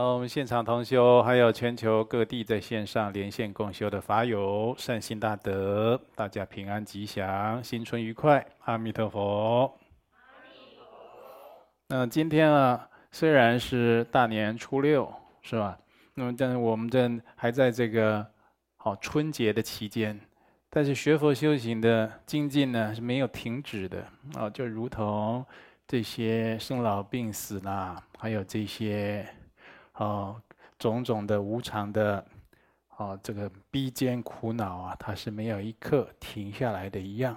好，我们现场同修，还有全球各地在线上连线共修的法友，善心大德，大家平安吉祥，新春愉快，阿弥陀佛。阿弥陀佛。那今天啊，虽然是大年初六，是吧？那么，但是我们这还在这个好春节的期间，但是学佛修行的精进呢是没有停止的啊，就如同这些生老病死啦，还有这些。哦，种种的无常的，哦，这个逼艰苦恼啊，它是没有一刻停下来的一样。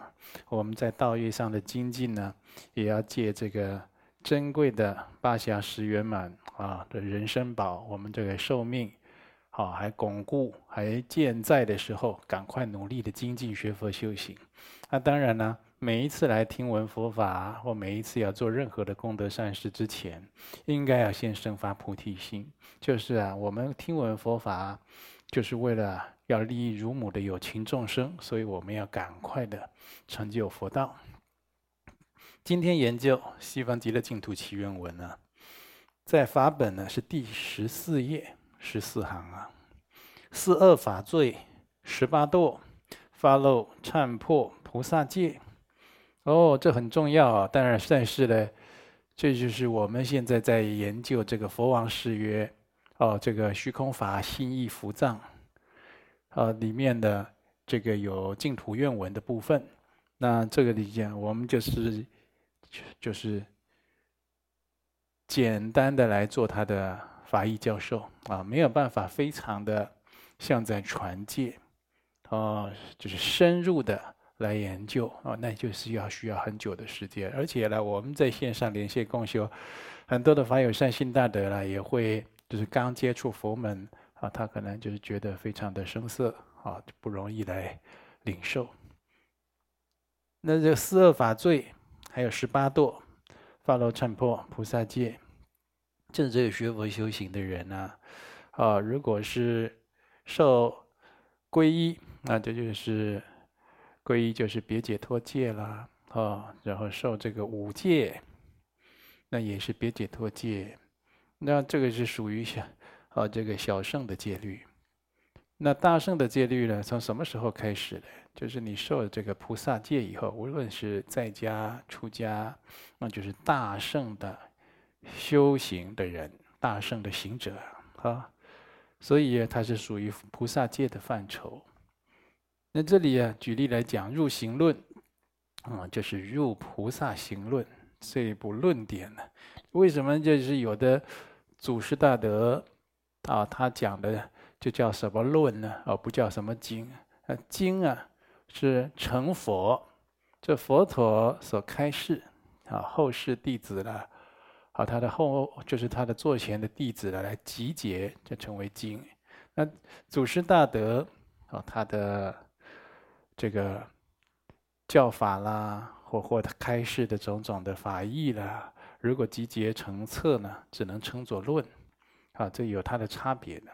我们在道业上的精进呢，也要借这个珍贵的八暇十圆满啊的人生宝，我们这个寿命好还巩固还健在的时候，赶快努力的精进学佛修行。那当然呢。每一次来听闻佛法，或每一次要做任何的功德善事之前，应该要先生发菩提心。就是啊，我们听闻佛法，就是为了要利益如母的有情众生，所以我们要赶快的成就佛道。今天研究《西方极乐净土祈愿文》呢，在法本呢是第十四页十四行啊，四恶法罪十八堕，发露忏破菩萨戒。哦，这很重要啊！当然，但是呢，这就是我们现在在研究这个《佛王誓约》哦，这个虚空法心意符藏啊里面的这个有净土愿文的部分。那这个里面，我们就是就是简单的来做他的法义教授啊，没有办法非常的像在传戒哦，就是深入的。来研究啊，那就是要需要很久的时间，而且呢，我们在线上连线共修，很多的法友善心大德呢，也会就是刚接触佛门啊，他可能就是觉得非常的生涩啊，不容易来领受。那这四恶法罪，还有十八堕，发露忏破菩萨戒，正这个学佛修行的人呢，啊，如果是受皈依，那这就是。皈依就是别解脱戒啦，啊，然后受这个五戒，那也是别解脱戒，那这个是属于小，啊，这个小乘的戒律。那大乘的戒律呢？从什么时候开始的？就是你受了这个菩萨戒以后，无论是在家出家，那就是大乘的修行的人，大乘的行者啊，所以它是属于菩萨戒的范畴。那这里啊，举例来讲，入行论，啊，就是入菩萨行论这一部论点呢。为什么就是有的祖师大德啊，他讲的就叫什么论呢？而不叫什么经？啊，经啊是成佛，这佛陀所开示啊，后世弟子呢，啊，他的后就是他的座前的弟子呢，来集结，就成为经。那祖师大德啊，他的这个教法啦，或或开示的种种的法义啦，如果集结成册呢，只能称作论，啊，这有它的差别的。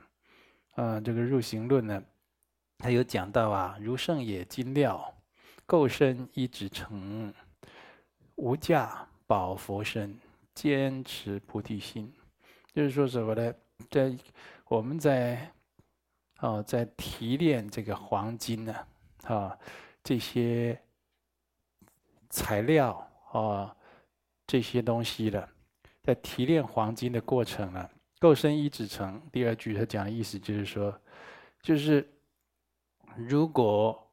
啊，这个入行论呢，他有讲到啊，如圣也金料，垢身一指成，无价宝佛身，坚持菩提心，就是说什么呢？在我们在哦，在提炼这个黄金呢。啊这些材料啊，这些东西的，在提炼黄金的过程呢，垢身一指成。第二句他讲的意思就是说，就是如果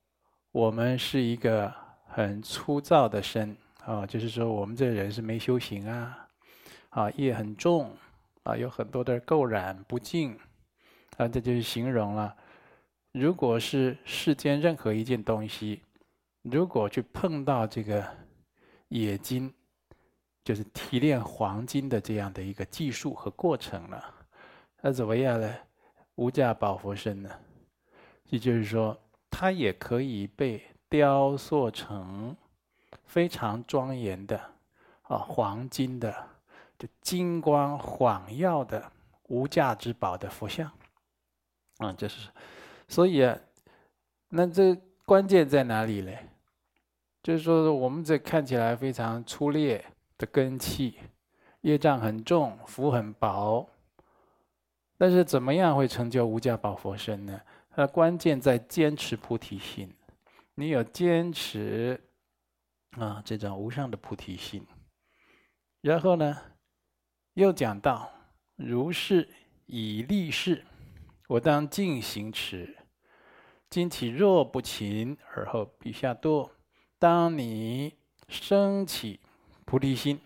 我们是一个很粗糙的身啊，就是说我们这人是没修行啊，啊业很重啊，有很多的垢染不净啊，这就是形容了。如果是世间任何一件东西，如果去碰到这个冶金，就是提炼黄金的这样的一个技术和过程了，那怎么样呢？无价宝佛身呢？也就是说，它也可以被雕塑成非常庄严的啊黄金的，就金光晃耀的无价之宝的佛像，啊，这是。所以啊，那这关键在哪里呢？就是说，我们这看起来非常粗劣的根器，业障很重，福很薄，但是怎么样会成就无价宝佛身呢？它关键在坚持菩提心。你有坚持啊这种无上的菩提心，然后呢，又讲到如是以立事，我当尽行持。今起若不勤，而后必下堕。当你生起菩提心，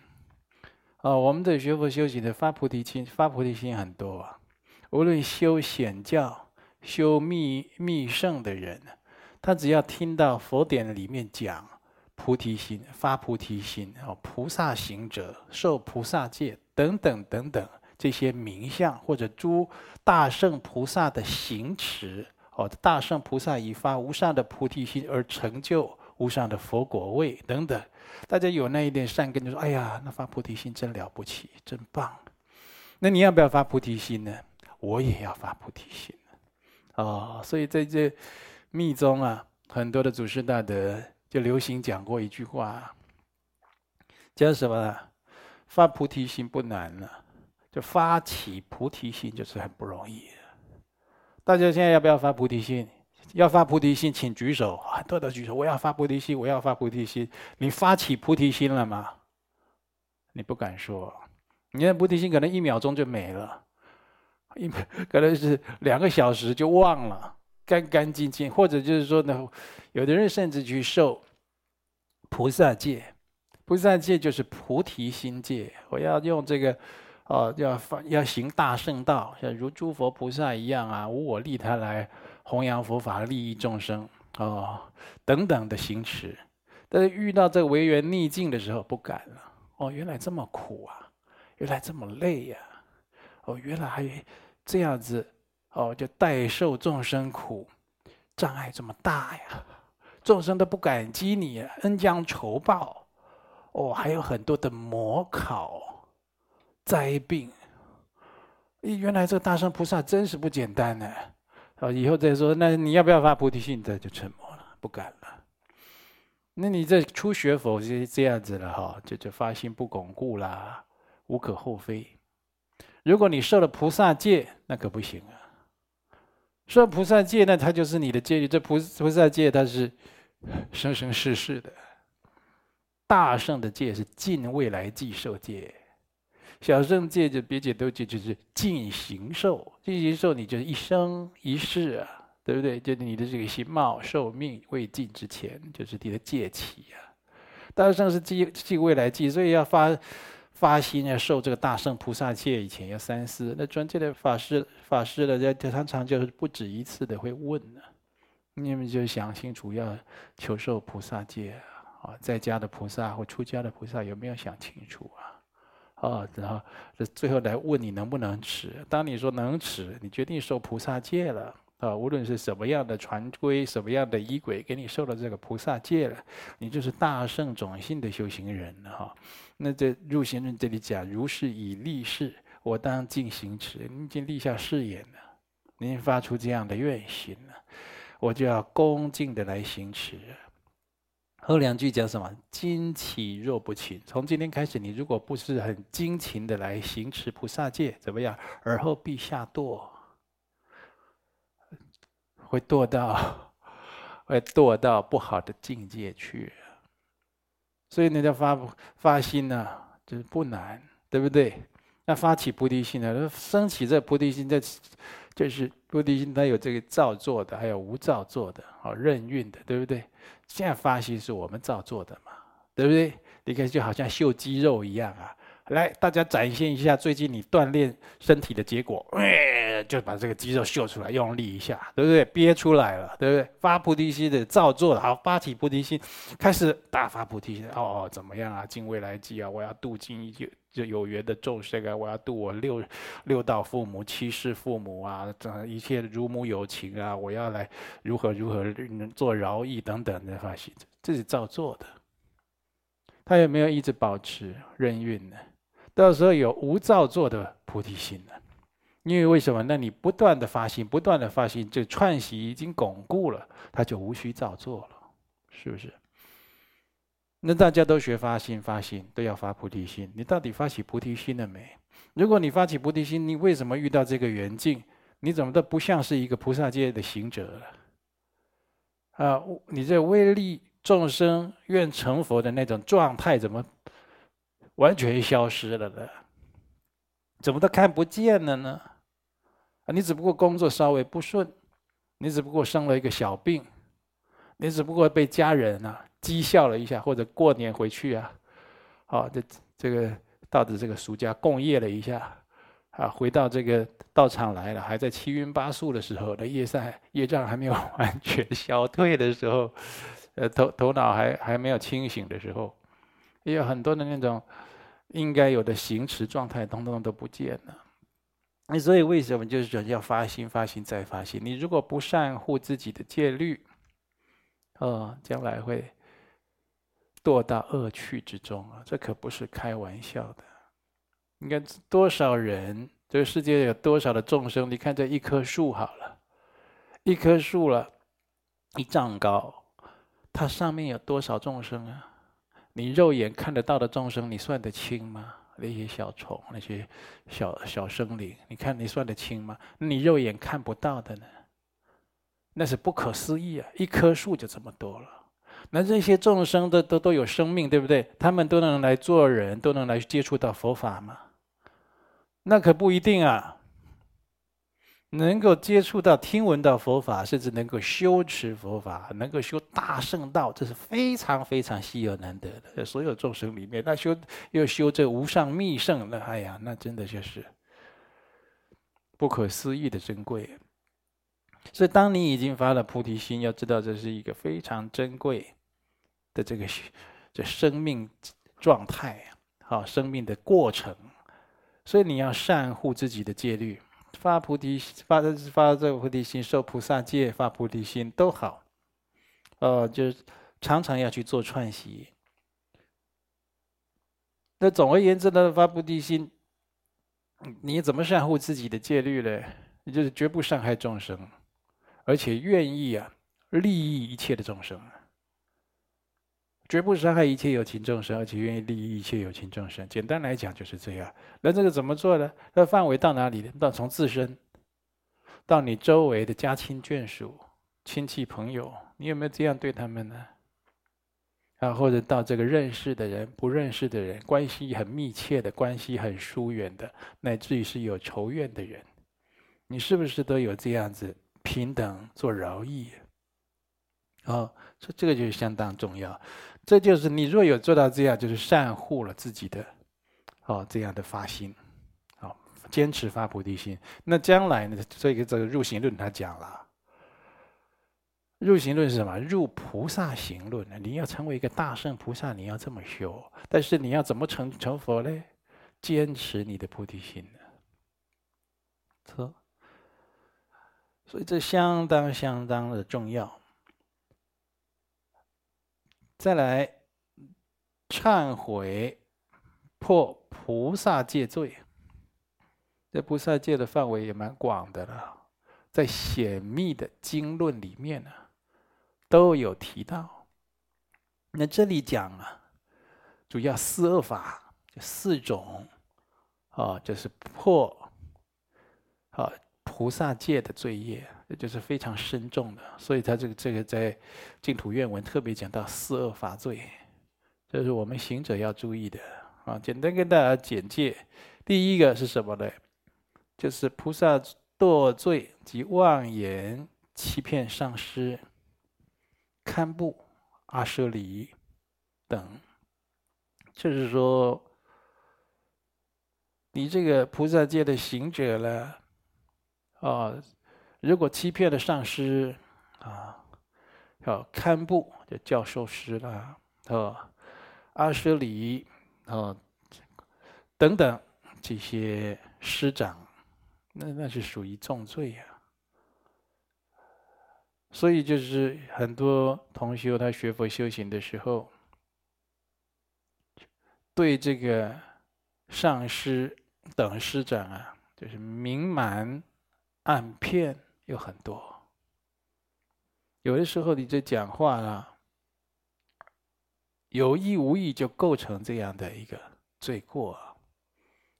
啊，我们的学佛修行的发菩提心，发菩提心很多啊。无论修显教、修密密乘的人，他只要听到佛典里面讲菩提心、发菩提心，哦，菩萨行者受菩萨戒等等等等这些名相，或者诸大圣菩萨的行持。大圣菩萨以发无上的菩提心而成就无上的佛果位等等，大家有那一点善根，就说：“哎呀，那发菩提心真了不起，真棒。”那你要不要发菩提心呢？我也要发菩提心。哦，所以在这密宗啊，很多的祖师大德就流行讲过一句话，叫什么呢？发菩提心不难了，就发起菩提心就是很不容易。大家现在要不要发菩提心？要发菩提心，请举手。很多的举手，我要发菩提心，我要发菩提心。你发起菩提心了吗？你不敢说，你的菩提心可能一秒钟就没了，一可能是两个小时就忘了，干干净净。或者就是说呢，有的人甚至去受菩萨戒，菩萨戒就是菩提心戒。我要用这个。哦，要发要行大圣道，像如诸佛菩萨一样啊，无我利他来弘扬佛法，利益众生哦，等等的行持。但是遇到这个违缘逆境的时候，不敢了。哦，原来这么苦啊，原来这么累呀，哦，原来还这样子，哦，就代受众生苦，障碍这么大呀，众生都不感激你，恩将仇报，哦，还有很多的魔考。灾病，咦，原来这个大圣菩萨真是不简单呢。啊，以后再说，那你要不要发菩提心？这就沉默了，不敢了。那你这初学佛是这样子了哈，就就发心不巩固啦，无可厚非。如果你受了菩萨戒，那可不行啊。受菩萨戒，那他就是你的戒律。这菩菩萨戒，它是生生世世的。大圣的戒是尽未来际受戒。小圣戒就别解脱戒，就是尽形寿，尽形寿你就是一生一世啊，对不对？就你的这个形貌寿命未尽之前，就是你的戒期啊。大圣是尽尽未来际，所以要发发心要受这个大圣菩萨戒以前要三思。那专戒的法师法师的，常常就是不止一次的会问呢，你们就想清楚要求受菩萨戒啊，在家的菩萨或出家的菩萨有没有想清楚啊？啊，然后这最后来问你能不能持。当你说能持，你决定受菩萨戒了啊，无论是什么样的传规、什么样的仪轨，给你受了这个菩萨戒了，你就是大圣种性的修行人了哈。那这入行论这里讲，如是以利事，我当尽行持。你已经立下誓言了，您发出这样的愿心了，我就要恭敬的来行持。后两句讲什么？今起若不勤，从今天开始，你如果不是很精勤的来行持菩萨戒，怎么样？而后必下堕，会堕到，会堕到不好的境界去。所以那叫发发心呢、就是不难，对不对？那发起菩提心呢，升起这菩提心，这就是菩提心，它有这个造作的，还有无造作的，好任运的，对不对？现在发型是我们造作的嘛，对不对？你看就好像秀肌肉一样啊，来，大家展现一下最近你锻炼身体的结果，哎，就把这个肌肉秀出来，用力一下，对不对？憋出来了，对不对？发菩提心的造作的，好，发起菩提心，开始大发菩提心，哦哦，怎么样啊？尽未来际啊，我要度尽一就有缘的众生啊，我要度我六六道父母、七世父母啊，这一切如母有情啊，我要来如何如何做饶益等等的发心，这是造作的。他有没有一直保持任运呢？到时候有无造作的菩提心呢？因为为什么？那你不断的发心，不断的发心，这串习已经巩固了，他就无需造作了，是不是？那大家都学发心，发心都要发菩提心。你到底发起菩提心了没？如果你发起菩提心，你为什么遇到这个缘境，你怎么都不像是一个菩萨界的行者了？啊，你这为利众生、愿成佛的那种状态，怎么完全消失了的？怎么都看不见了呢？啊，你只不过工作稍微不顺，你只不过生了一个小病，你只不过被家人啊讥笑了一下，或者过年回去啊，好，这这个到的这个暑假共业了一下，啊，回到这个道场来了，还在七荤八素的时候，那业债业障还没有完全消退的时候，呃，头头脑还还没有清醒的时候，也有很多的那种。应该有的行持状态，通通都不见了。那所以为什么就是说要发心、发心再发心？你如果不善护自己的戒律，哦，将来会堕到恶趣之中啊！这可不是开玩笑的。你看多少人，这个世界有多少的众生？你看这一棵树好了，一棵树了，一丈高，它上面有多少众生啊？你肉眼看得到的众生，你算得清吗？那些小虫，那些小小生灵，你看你算得清吗？你肉眼看不到的呢？那是不可思议啊！一棵树就这么多了，那这些众生都都都有生命，对不对？他们都能来做人，都能来接触到佛法吗？那可不一定啊。能够接触到、听闻到佛法，甚至能够修持佛法，能够修大圣道，这是非常非常稀有难得的。在所有众生里面，那修又修这无上密圣，那哎呀，那真的就是不可思议的珍贵。所以，当你已经发了菩提心，要知道这是一个非常珍贵的这个这生命状态，好，生命的过程。所以，你要善护自己的戒律。发菩提发的发这个菩提心，受菩萨戒，发菩提心都好，呃，就是常常要去做串习。那总而言之呢，发菩提心，你怎么善护自己的戒律呢？你就是绝不伤害众生，而且愿意啊利益一切的众生。绝不伤害一切有情众生，而且愿意利益一切有情众生。简单来讲就是这样。那这个怎么做呢？那范围到哪里呢？到从自身，到你周围的家亲眷属、亲戚朋友，你有没有这样对他们呢？啊，或者到这个认识的人、不认识的人，关系很密切的、关系很疏远的，乃至于是有仇怨的人，你是不是都有这样子平等做饶益？啊，这这个就相当重要。这就是你若有做到这样，就是善护了自己的，哦，这样的发心，哦，坚持发菩提心。那将来呢？这个这个入行论他讲了，入行论是什么？入菩萨行论呢？你要成为一个大圣菩萨，你要这么修。但是你要怎么成成佛呢？坚持你的菩提心呢？错。所以这相当相当的重要。再来忏悔破菩萨戒罪，这菩萨戒的范围也蛮广的了，在显密的经论里面呢，都有提到。那这里讲啊，主要四恶法，就四种，啊，就是破，啊，菩萨戒的罪业。这就是非常深重的，所以他这个这个在净土愿文特别讲到四恶法罪，这是我们行者要注意的啊。简单跟大家简介，第一个是什么呢？就是菩萨堕罪及妄言欺骗上师、堪布、阿舍离等，就是说，你这个菩萨界的行者了，啊。如果欺骗了上师，啊，好堪布就教授师啦，啊，阿舍里，啊，等等这些师长，那那是属于重罪呀。所以就是很多同学他学佛修行的时候，对这个上师等师长啊，就是明瞒暗骗。有很多，有的时候你这讲话啊，有意无意就构成这样的一个罪过，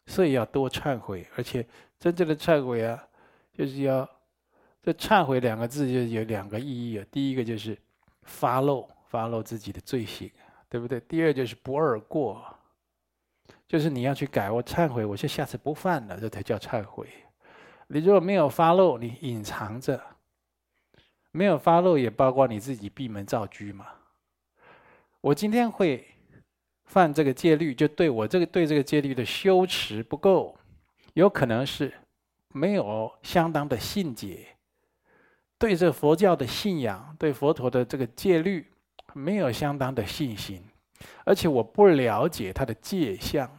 所以要多忏悔，而且真正的忏悔啊，就是要这“忏悔”两个字就有两个意义啊。第一个就是发露，发露自己的罪行，对不对？第二就是不二过，就是你要去改，我忏悔，我就下次不犯了，这才叫忏悔。你如果没有发露，你隐藏着，没有发露，也包括你自己闭门造车嘛。我今天会犯这个戒律，就对我这个对这个戒律的修持不够，有可能是没有相当的信解，对这佛教的信仰，对佛陀的这个戒律没有相当的信心，而且我不了解他的戒相。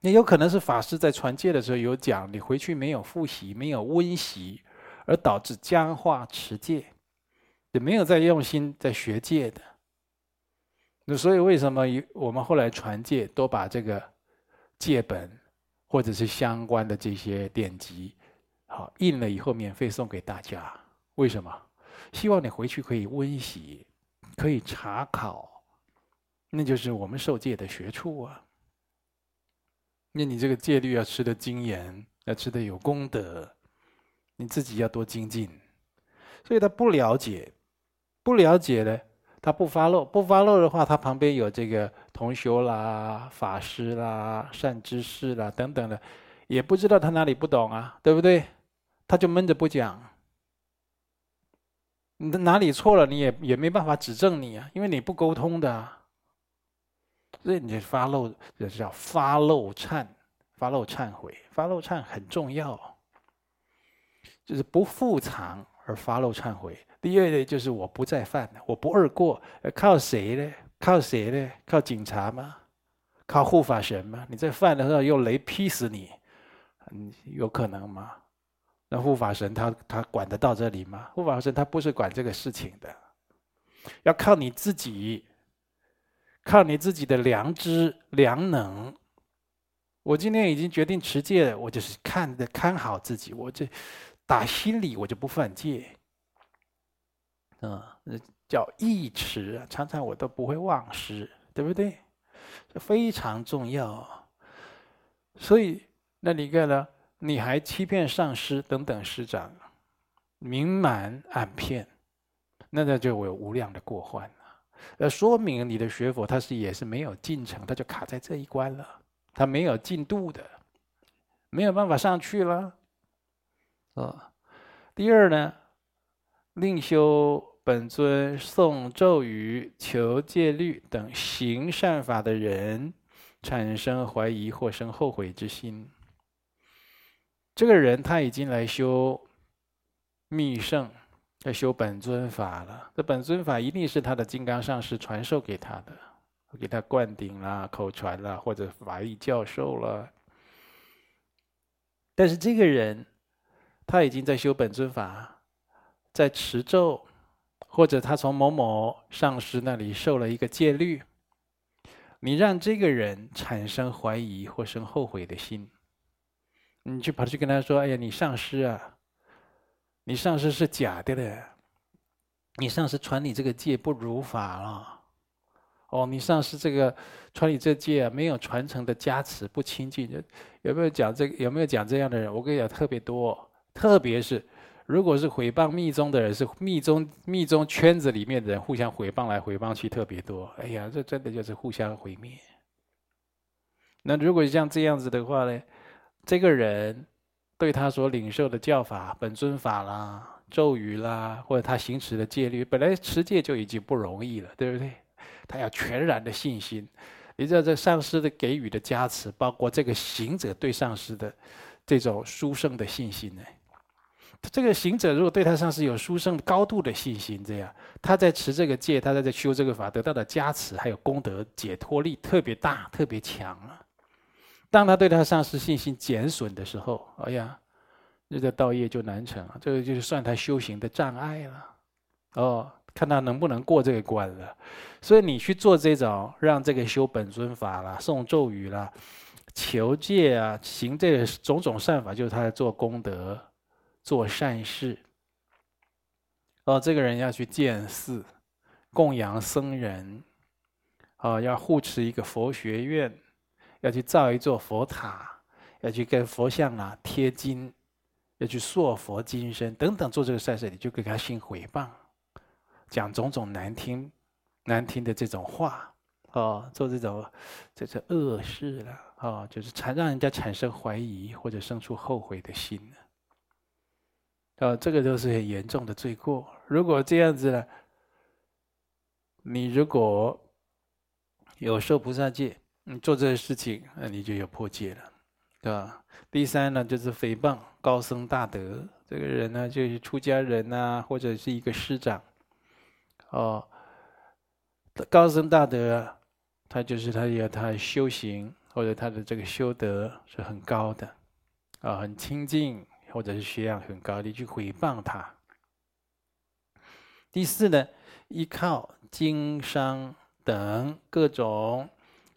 也有可能是法师在传戒的时候有讲，你回去没有复习，没有温习，而导致僵化持戒，也没有在用心在学戒的。那所以为什么我们后来传戒都把这个戒本或者是相关的这些典籍，好印了以后免费送给大家？为什么？希望你回去可以温习，可以查考，那就是我们受戒的学处啊。那你这个戒律要吃得精严，要吃得有功德，你自己要多精进。所以他不了解，不了解呢，他不发露，不发露的话，他旁边有这个同修啦、法师啦、善知识啦等等的，也不知道他哪里不懂啊，对不对？他就闷着不讲，哪里错了，你也也没办法指正你啊，因为你不沟通的啊。所以你发露，这叫发露忏，发露忏悔，发露忏很重要，就是不复藏而发露忏悔。第二呢，就是我不再犯，我不二过，靠谁呢？靠谁呢？靠警察吗？靠护法神吗？你再犯的时候用雷劈死你，嗯，有可能吗？那护法神他他管得到这里吗？护法神他不是管这个事情的，要靠你自己。靠你自己的良知良能。我今天已经决定持戒了，我就是看的看好自己，我这打心里我就不犯戒。嗯，叫意持，常常我都不会忘失，对不对？这非常重要。所以，那你看呢？你还欺骗上师等等师长，明瞒暗骗，那那就有无量的过患。呃，说明你的学佛，它是也是没有进程，它就卡在这一关了，它没有进度的，没有办法上去了。哦，第二呢，另修本尊诵咒语、求戒律等行善法的人，产生怀疑或生后悔之心。这个人他已经来修密乘。要修本尊法了，这本尊法一定是他的金刚上师传授给他的，给他灌顶啦、口传啦，或者法义教授了。但是这个人，他已经在修本尊法，在持咒，或者他从某某上师那里受了一个戒律，你让这个人产生怀疑或生后悔的心，你去跑去跟他说：“哎呀，你上师啊！”你上师是假的嘞，你上师传你这个戒不如法了，哦，你上师这个传你这戒啊，没有传承的加持，不亲近，有没有讲这个？有没有讲这样的人？我跟你讲，特别多，特别是如果是毁谤密宗的人，是密宗密宗圈子里面的人，互相毁谤来诽谤去特别多。哎呀，这真的就是互相毁灭。那如果像这样子的话呢，这个人。对他所领受的教法、本尊法啦、咒语啦，或者他行持的戒律，本来持戒就已经不容易了，对不对？他要全然的信心。你知道这上师的给予的加持，包括这个行者对上师的这种殊胜的信心呢。这个行者如果对他上师有殊胜高度的信心，这样他在持这个戒，他在这修这个法，得到的加持还有功德解脱力特别大、特别强啊。当他对他上司信心减损的时候，哎呀，这个道业就难成了，这个就是算他修行的障碍了。哦，看他能不能过这个关了。所以你去做这种让这个修本尊法啦、诵咒语啦、求戒啊、行这个种种善法，就是他在做功德、做善事。哦，这个人要去建寺、供养僧人，哦，要护持一个佛学院。要去造一座佛塔，要去跟佛像啊贴金，要去塑佛金身等等做这个善事，你就给他信诽谤，讲种种难听、难听的这种话，哦，做这种这是恶事了，哦，就是产让人家产生怀疑或者生出后悔的心，哦，这个都是很严重的罪过。如果这样子呢，你如果有受菩萨戒。你做这些事情，那你就有破戒了，对吧？第三呢，就是诽谤高僧大德。这个人呢，就是出家人呐、或者是一个师长，哦，高僧大德，他就是他有他修行或者他的这个修德是很高的，啊、很清净，或者是学养很高，你去诽谤他。第四呢，依靠经商等各种。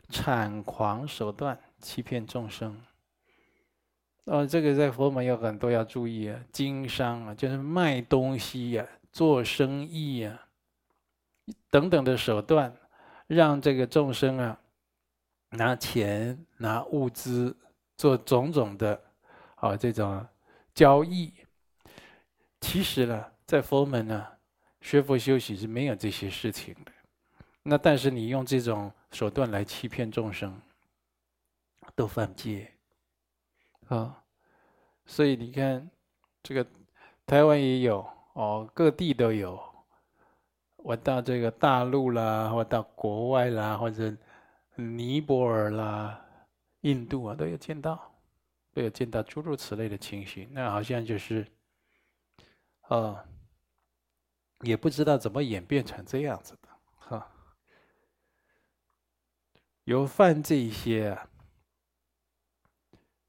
谄狂手段欺骗众生，哦，这个在佛门有很多要注意啊。经商啊，就是卖东西呀、做生意呀、等等的手段，让这个众生啊拿钱、拿物资做种种的啊这种交易。其实呢，在佛门呢，学佛修行是没有这些事情的。那但是你用这种手段来欺骗众生，都犯戒啊！所以你看，这个台湾也有哦，各地都有。我到这个大陆啦，或到国外啦，或者尼泊尔啦、印度啊，都有见到，都有见到诸如此类的情形。那好像就是，啊，也不知道怎么演变成这样子，哈。有犯这些，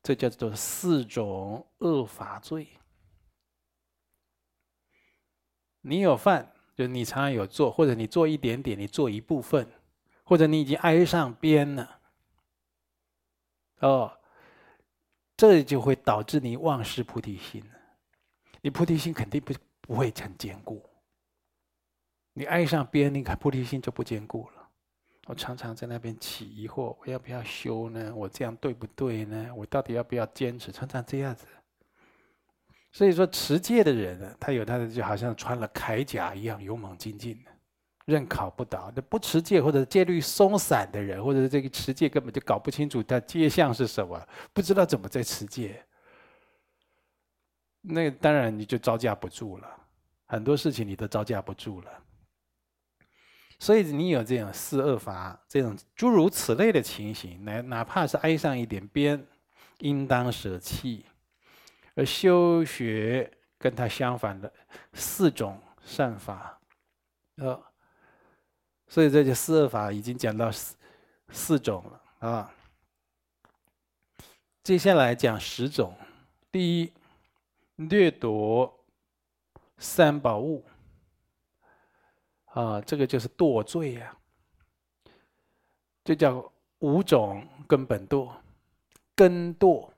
这叫做四种恶法罪。你有犯，就你常常有做，或者你做一点点，你做一部分，或者你已经挨上边了，哦，这就会导致你忘失菩提心。你菩提心肯定不不会很坚固。你挨上边，你看菩提心就不坚固了。我常常在那边起疑惑，我要不要修呢？我这样对不对呢？我到底要不要坚持？常常这样子。所以说持戒的人呢，他有他的，就好像穿了铠甲一样勇猛精进的，刃拷不倒。那不持戒或者戒律松散的人，或者是这个持戒根本就搞不清楚他戒相是什么，不知道怎么在持戒，那当然你就招架不住了，很多事情你都招架不住了。所以你有这种四恶法，这种诸如此类的情形，哪哪怕是挨上一点边，应当舍弃，而修学跟他相反的四种善法，呃，所以这些四恶法已经讲到四四种了啊。接下来讲十种，第一，掠夺三宝物。啊，这个就是堕罪呀，这叫五种根本堕，根堕，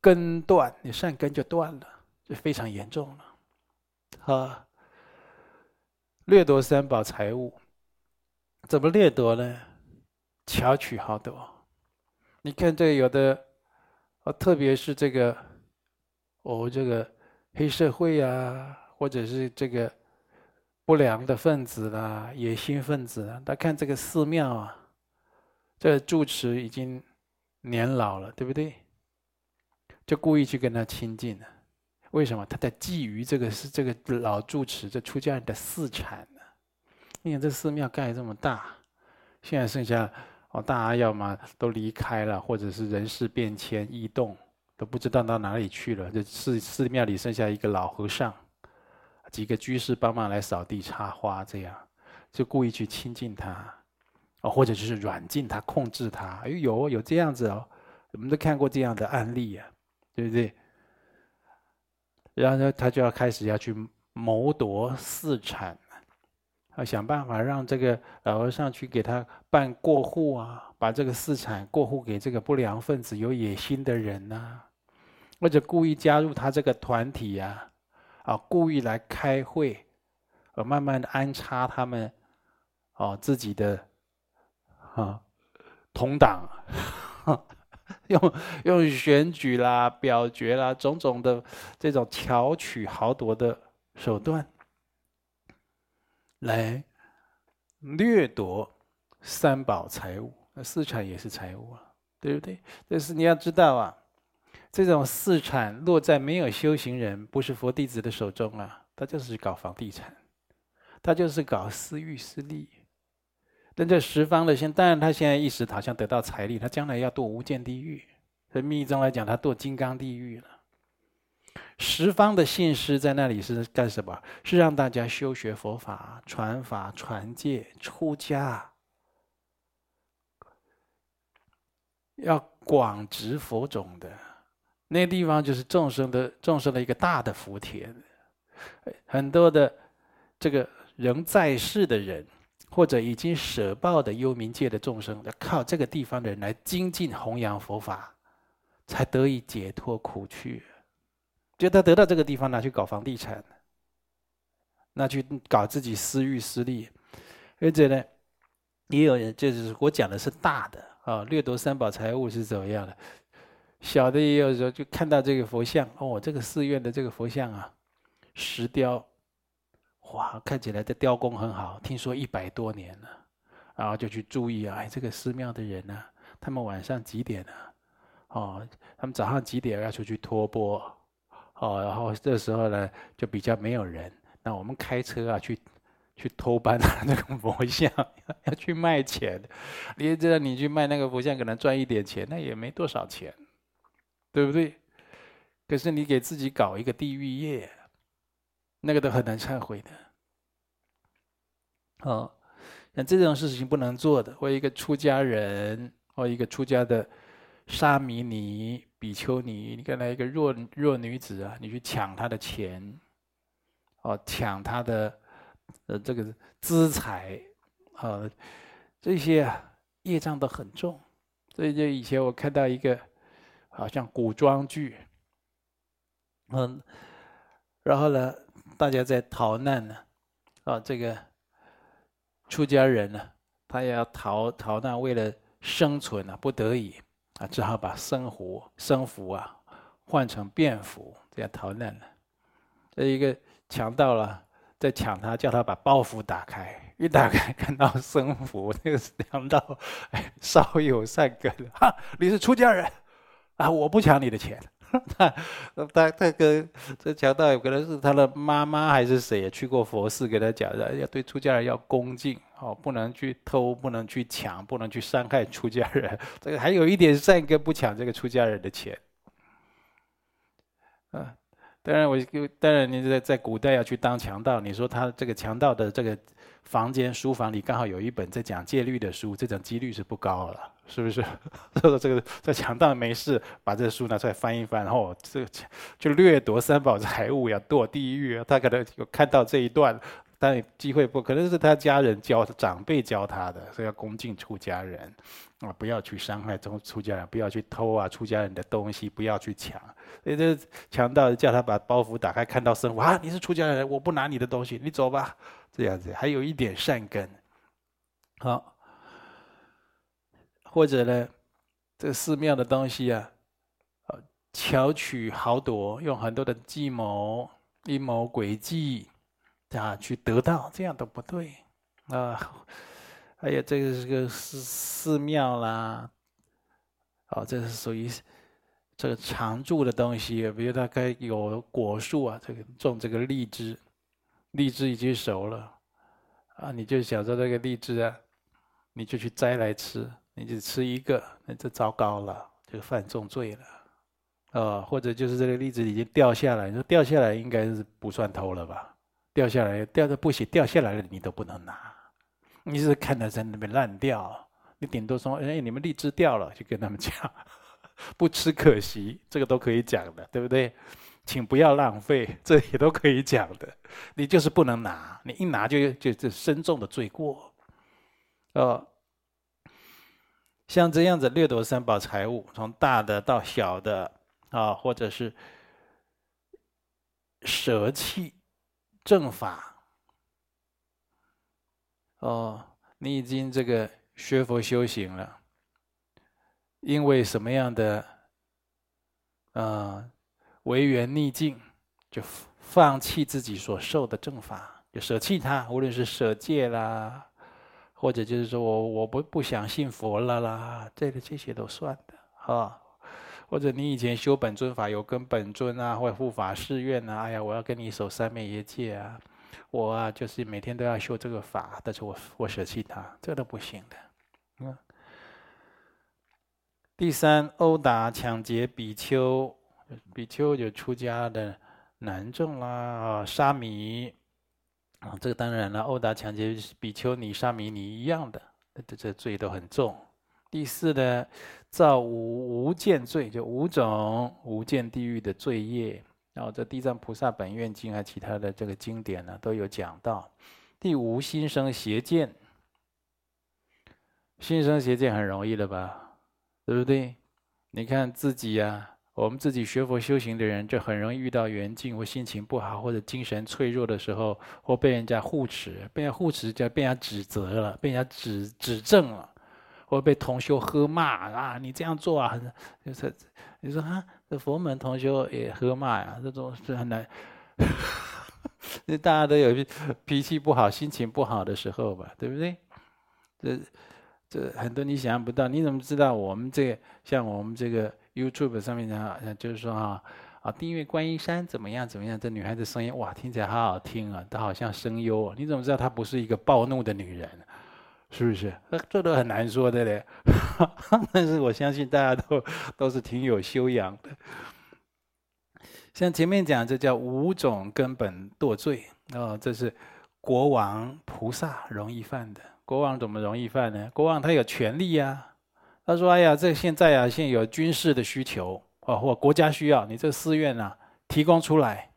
根断，你善根就断了，就非常严重了。啊，掠夺三宝财物，怎么掠夺呢？巧取豪夺。你看这有的，啊，特别是这个，哦，这个黑社会啊，或者是这个。不良的分子啦，野心分子啊，他看这个寺庙啊，这住持已经年老了，对不对？就故意去跟他亲近了。为什么？他在觊觎这个是这个老住持这出家人的私产呢？你看这寺庙盖这么大，现在剩下哦，大家要么都离开了，或者是人事变迁异动，都不知道到哪里去了。这寺寺庙里剩下一个老和尚。几个居士帮忙来扫地、插花，这样就故意去亲近他，哦，或者就是软禁他、控制他。哎，有有这样子哦，我们都看过这样的案例呀，对不对？然后呢，他就要开始要去谋夺私产，要想办法让这个老和尚去给他办过户啊，把这个私产过户给这个不良分子、有野心的人呐，或者故意加入他这个团体呀。啊，啊故意来开会，呃，慢慢的安插他们，哦，自己的啊同党，用用选举啦、表决啦，种种的这种巧取豪夺的手段，来掠夺三宝财物。那私产也是财物啊，对不对？但是你要知道啊，这种四产落在没有修行人、不是佛弟子的手中啊，他就是搞房地产，他就是搞私欲私利。但这十方的现，当然他现在一时好像得到财力，他将来要堕无间地狱。在密宗来讲，他堕金刚地狱了。十方的信师在那里是干什么？是让大家修学佛法、传法、传戒、出家，要广植佛种的。那地方就是众生的众生的一个大的福田。很多的这个仍在世的人。或者已经舍报的幽冥界的众生，要靠这个地方的人来精进弘扬佛法，才得以解脱苦趣。就他得到这个地方，拿去搞房地产，那去搞自己私欲私利，而且呢，也有人就是我讲的是大的啊，掠夺三宝财物是怎么样的？小的也有时候就看到这个佛像哦，这个寺院的这个佛像啊，石雕。哇，看起来这雕工很好，听说一百多年了，然后就去注意啊，哎，这个寺庙的人呢、他们晚上几点呢、啊？哦，他们早上几点要出去托钵？哦，然后这时候呢，就比较没有人。那我们开车啊，去去偷搬 那个佛像，要去卖钱。你也知道，你去卖那个佛像，可能赚一点钱，那也没多少钱，对不对？可是你给自己搞一个地狱业。那个都很难忏悔的，哦，像这种事情不能做的。或一个出家人，或一个出家的沙弥尼、比丘尼，你看来一个弱弱女子啊，你去抢她的钱，哦，抢她的呃这个资财，啊，这些啊业障都很重。所以就以前我看到一个好像古装剧，嗯，然后呢。大家在逃难呢，啊，这个出家人呢，他也要逃逃难，为了生存啊，不得已啊，只好把僧服僧服啊换成便服，这样逃难了。这一个强盗了，在抢他，叫他把包袱打开，一打开看到僧服，那个强盗哎，稍有善根，哈，你是出家人啊，我不抢你的钱。他他他跟这强盗有可能是他的妈妈还是谁去过佛寺，给他讲的，要对出家人要恭敬哦，不能去偷，不能去抢，不能去伤害出家人。这个还有一点善根，不抢这个出家人的钱。啊，当然我当然你在在古代要去当强盗，你说他这个强盗的这个房间书房里刚好有一本在讲戒律的书，这种几率是不高了。是不是？这个这个这强盗没事，把这个书拿出来翻一翻，然后这个就掠夺三宝财物呀，堕地狱！他可能有看到这一段，但机会不可能是他家人教长辈教他的，所以要恭敬出家人啊，不要去伤害中出家人，不要去偷啊出家人的东西，不要去抢。所以这强盗叫他把包袱打开，看到僧服啊，你是出家人，我不拿你的东西，你走吧。这样子还有一点善根，好。或者呢，这寺庙的东西啊，巧取豪夺，用很多的计谋、阴谋诡计啊去得到，这样都不对啊。还有这个是个寺寺庙啦，哦，这是属于这个常住的东西，比如大概有果树啊，这个种这个荔枝，荔枝已经熟了啊，你就想着那个荔枝啊，你就去摘来吃。你只吃一个，那就糟糕了，就犯重罪了，啊、或者就是这个荔枝已经掉下来，你说掉下来应该是不算偷了吧？掉下来掉的不行，掉下来了你都不能拿，你是看到在那边烂掉，你顶多说，哎，你们荔枝掉了，就跟他们讲，不吃可惜，这个都可以讲的，对不对？请不要浪费，这也都可以讲的，你就是不能拿，你一拿就就就深重的罪过，哦。像这样子掠夺三宝财物，从大的到小的啊，或者是舍弃正法哦，你已经这个学佛修行了，因为什么样的呃违缘逆境，就放弃自己所受的正法，就舍弃它，无论是舍戒啦，或者就是说我我不不想信佛了啦，这个这些都算的哈。或者你以前修本尊法有跟本尊啊，或护法誓愿啊，哎呀，我要跟你守三昧耶戒啊，我啊就是每天都要修这个法，但是我我舍弃它，这都不行的。嗯。第三，殴打抢劫比丘，比丘就出家的男众啦啊，沙弥啊，这个当然了，殴打抢劫比丘尼、沙弥尼一样的，这这罪都很重。第四呢，造五无间罪，就五种无间地狱的罪业。然后这《地藏菩萨本愿经》啊，其他的这个经典呢，都有讲到。第五，心生邪见。心生邪见很容易的吧？对不对？你看自己呀、啊，我们自己学佛修行的人，就很容易遇到缘境或心情不好或者精神脆弱的时候，或被人家护持，被人家护持就被人家指责了，被人家指指正了。或被同修喝骂啊！你这样做啊，就是你说啊，这佛门同修也喝骂呀，这种是很难。那 大家都有脾气不好、心情不好的时候吧，对不对？这这很多你想象不到。你怎么知道我们这个像我们这个 YouTube 上面讲，就是说啊啊，订阅观音山怎么样怎么样？这女孩子声音哇，听起来好好听啊，她好像声优。你怎么知道她不是一个暴怒的女人？是不是？这都很难说的嘞。但是我相信大家都都是挺有修养的。像前面讲，这叫五种根本堕罪哦，这是国王、菩萨容易犯的。国王怎么容易犯呢？国王他有权力呀。他说：“哎呀，这现在啊，现在有军事的需求啊，或国家需要，你这寺院啊，提供出来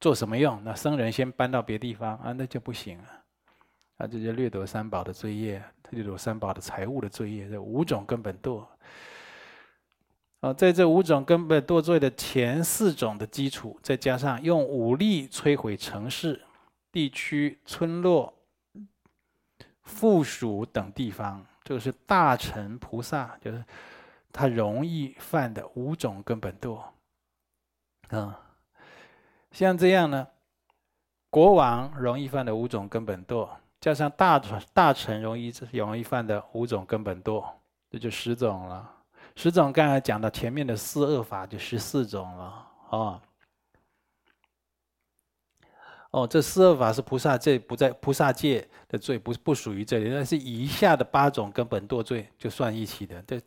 做什么用？那僧人先搬到别地方啊，那就不行了。”啊，这就掠夺三宝的罪业，掠夺三宝的财物的罪业，这五种根本堕。啊，在这五种根本堕罪的前四种的基础，再加上用武力摧毁城市、地区、村落、附属等地方，这个是大乘菩萨，就是他容易犯的五种根本堕。啊，像这样呢，国王容易犯的五种根本堕。加上大大臣容易容易犯的五种根本堕，这就十种了。十种刚才讲的前面的四恶法就十四种了哦。哦，这四恶法是菩萨戒不在菩萨戒的罪，不不属于这里。但是以下的八种根本堕罪就算一起的。这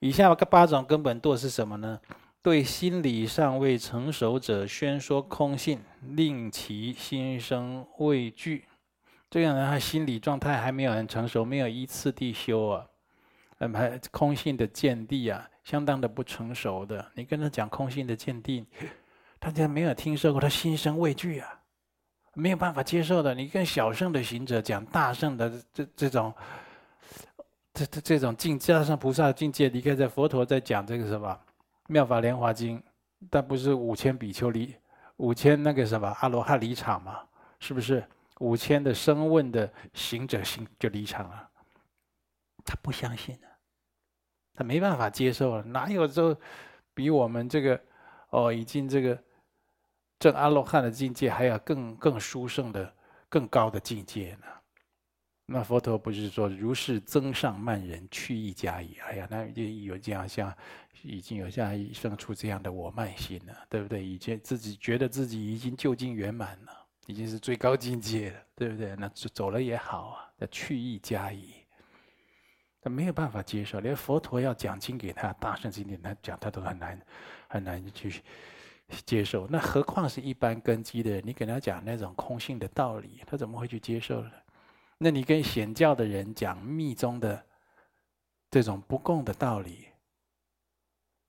以下八种根本堕是什么呢？对心理尚未成熟者宣说空性，令其心生畏惧。这样人他心理状态还没有很成熟，没有依次第修啊，嗯，还空性的见地啊，相当的不成熟的。你跟他讲空性的见地，他家没有听说过，他心生畏惧啊，没有办法接受的。你跟小圣的行者讲大圣的这这种，这这这种境界，加上菩萨境界，你看在佛陀在讲这个什么《妙法莲华经》，但不是五千比丘离，五千那个什么阿罗汉离场嘛，是不是？五千的声问的行者行就离场了，他不相信啊，他没办法接受了。哪有说比我们这个哦，已经这个证阿罗汉的境界还要更更殊胜的、更高的境界呢？那佛陀不是说如是增上慢人，去意加已？哎呀，那就有这样像已经有像生出这样的我慢心了，对不对？已经自己觉得自己已经究竟圆满了。已经是最高境界了，对不对？那走了也好啊，那去意加已，他没有办法接受，连佛陀要讲经给他，大圣经典他讲，他都很难很难去接受。那何况是一般根基的人，你跟他讲那种空性的道理，他怎么会去接受呢？那你跟显教的人讲密宗的这种不共的道理，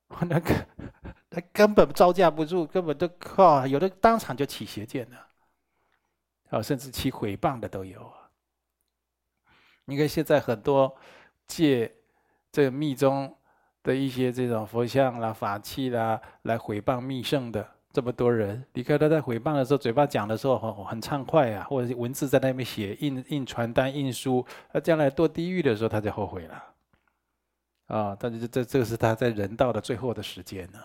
那个 他根本招架不住，根本都靠有的当场就起邪见了。啊，甚至起诽谤的都有啊！你看现在很多借这个密宗的一些这种佛像啦、法器啦来毁谤密圣的这么多人，你看他在毁谤的时候，嘴巴讲的时候很很畅快啊，或者文字在那边写、印印传单、印书，他将来堕地狱的时候他就后悔了。啊，但是这这是他在人道的最后的时间呢。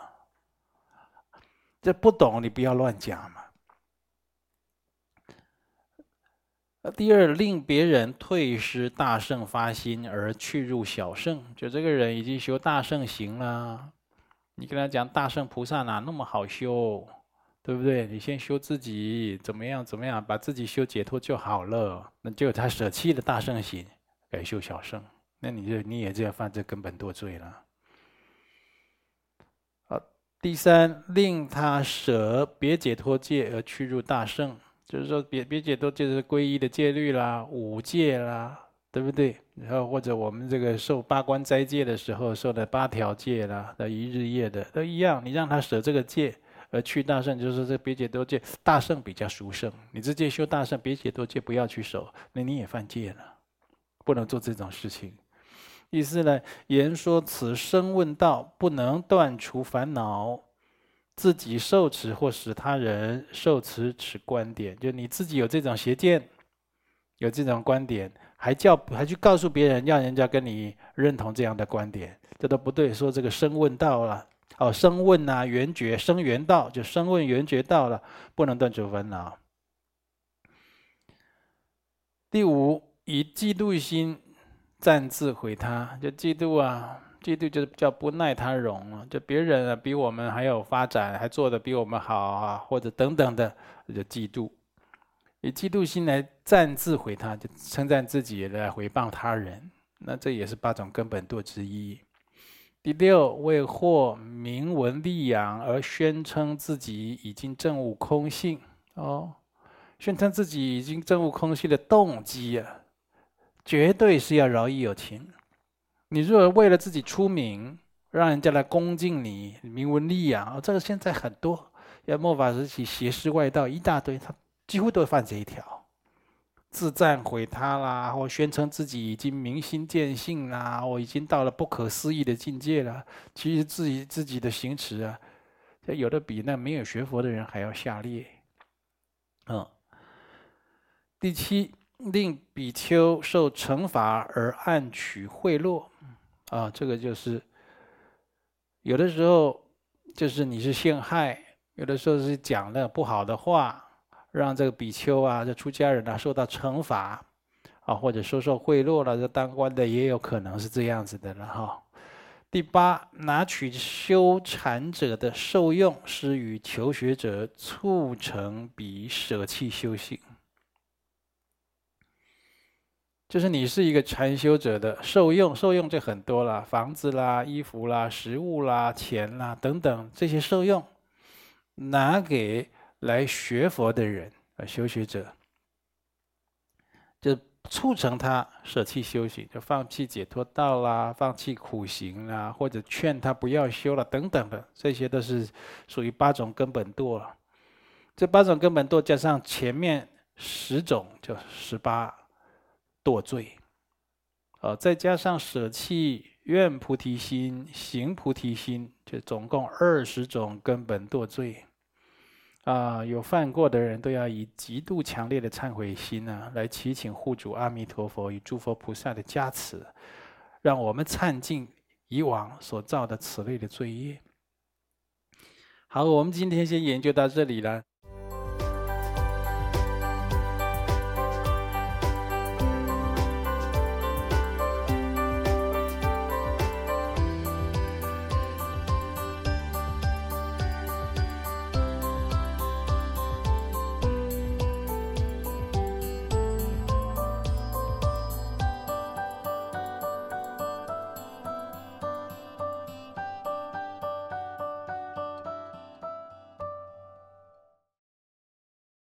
这不懂你不要乱讲嘛。第二，令别人退失大圣发心而去入小圣，就这个人已经修大圣行了，你跟他讲大圣菩萨哪那么好修，对不对？你先修自己怎么样怎么样，把自己修解脱就好了。那就他舍弃了大圣行，改修小圣，那你就你也这样犯这根本堕罪了。好，第三，令他舍别解脱戒而去入大圣。就是说别，别解脱就是皈依的戒律啦，五戒啦，对不对？然后或者我们这个受八关斋戒的时候受的八条戒啦，的一日夜的都一样。你让他舍这个戒而去大圣，就是这别解脱戒，大圣比较殊胜。你直接修大圣，别解脱戒不要去守，那你也犯戒了，不能做这种事情。意思呢，言说此生问道不能断除烦恼。自己受持或使他人受持此观点，就你自己有这种邪见，有这种观点，还叫还去告诉别人，让人家跟你认同这样的观点，这都不对。说这个声问道了，哦，声问啊，缘觉声缘道，就声问缘觉道了，不能断除烦恼。第五，以嫉妒心暂自毁他，就嫉妒啊。嫉妒就是叫不耐他容了，就别人啊比我们还有发展，还做得比我们好啊，或者等等的，就嫉妒，以嫉妒心来赞自毁他，就称赞自己来回报他人，那这也是八种根本堕之一。第六，为获名闻利养而宣称自己已经证悟空性哦，宣称自己已经证悟空性的动机啊，绝对是要饶益有情。你如果为了自己出名，让人家来恭敬你，名闻利养，这个现在很多，要末法时期邪师外道一大堆，他几乎都会犯这一条，自赞毁他啦，或宣称自己已经明心见性啦，我已经到了不可思议的境界了。其实自己自己的行持啊，有的比那没有学佛的人还要下劣。嗯，第七，令比丘受惩罚而暗取贿赂。啊，这个就是有的时候就是你是陷害，有的时候是讲了不好的话，让这个比丘啊、这出家人啊受到惩罚啊，或者收受贿赂了，这当官的也有可能是这样子的了哈。第八，拿取修禅者的受用，施与求学者，促成彼舍弃修行。就是你是一个禅修者的受用，受用就很多了，房子啦、衣服啦、食物啦、钱啦等等这些受用，拿给来学佛的人啊，修学者，就促成他舍弃修行，就放弃解脱道啦，放弃苦行啦，或者劝他不要修了等等的，这些都是属于八种根本堕了。这八种根本堕加上前面十种，就十八。堕罪，呃，再加上舍弃愿菩提心、行菩提心，就总共二十种根本堕罪。啊，有犯过的人都要以极度强烈的忏悔心呢，来祈请护主阿弥陀佛与诸佛菩萨的加持，让我们忏尽以往所造的此类的罪业。好，我们今天先研究到这里了。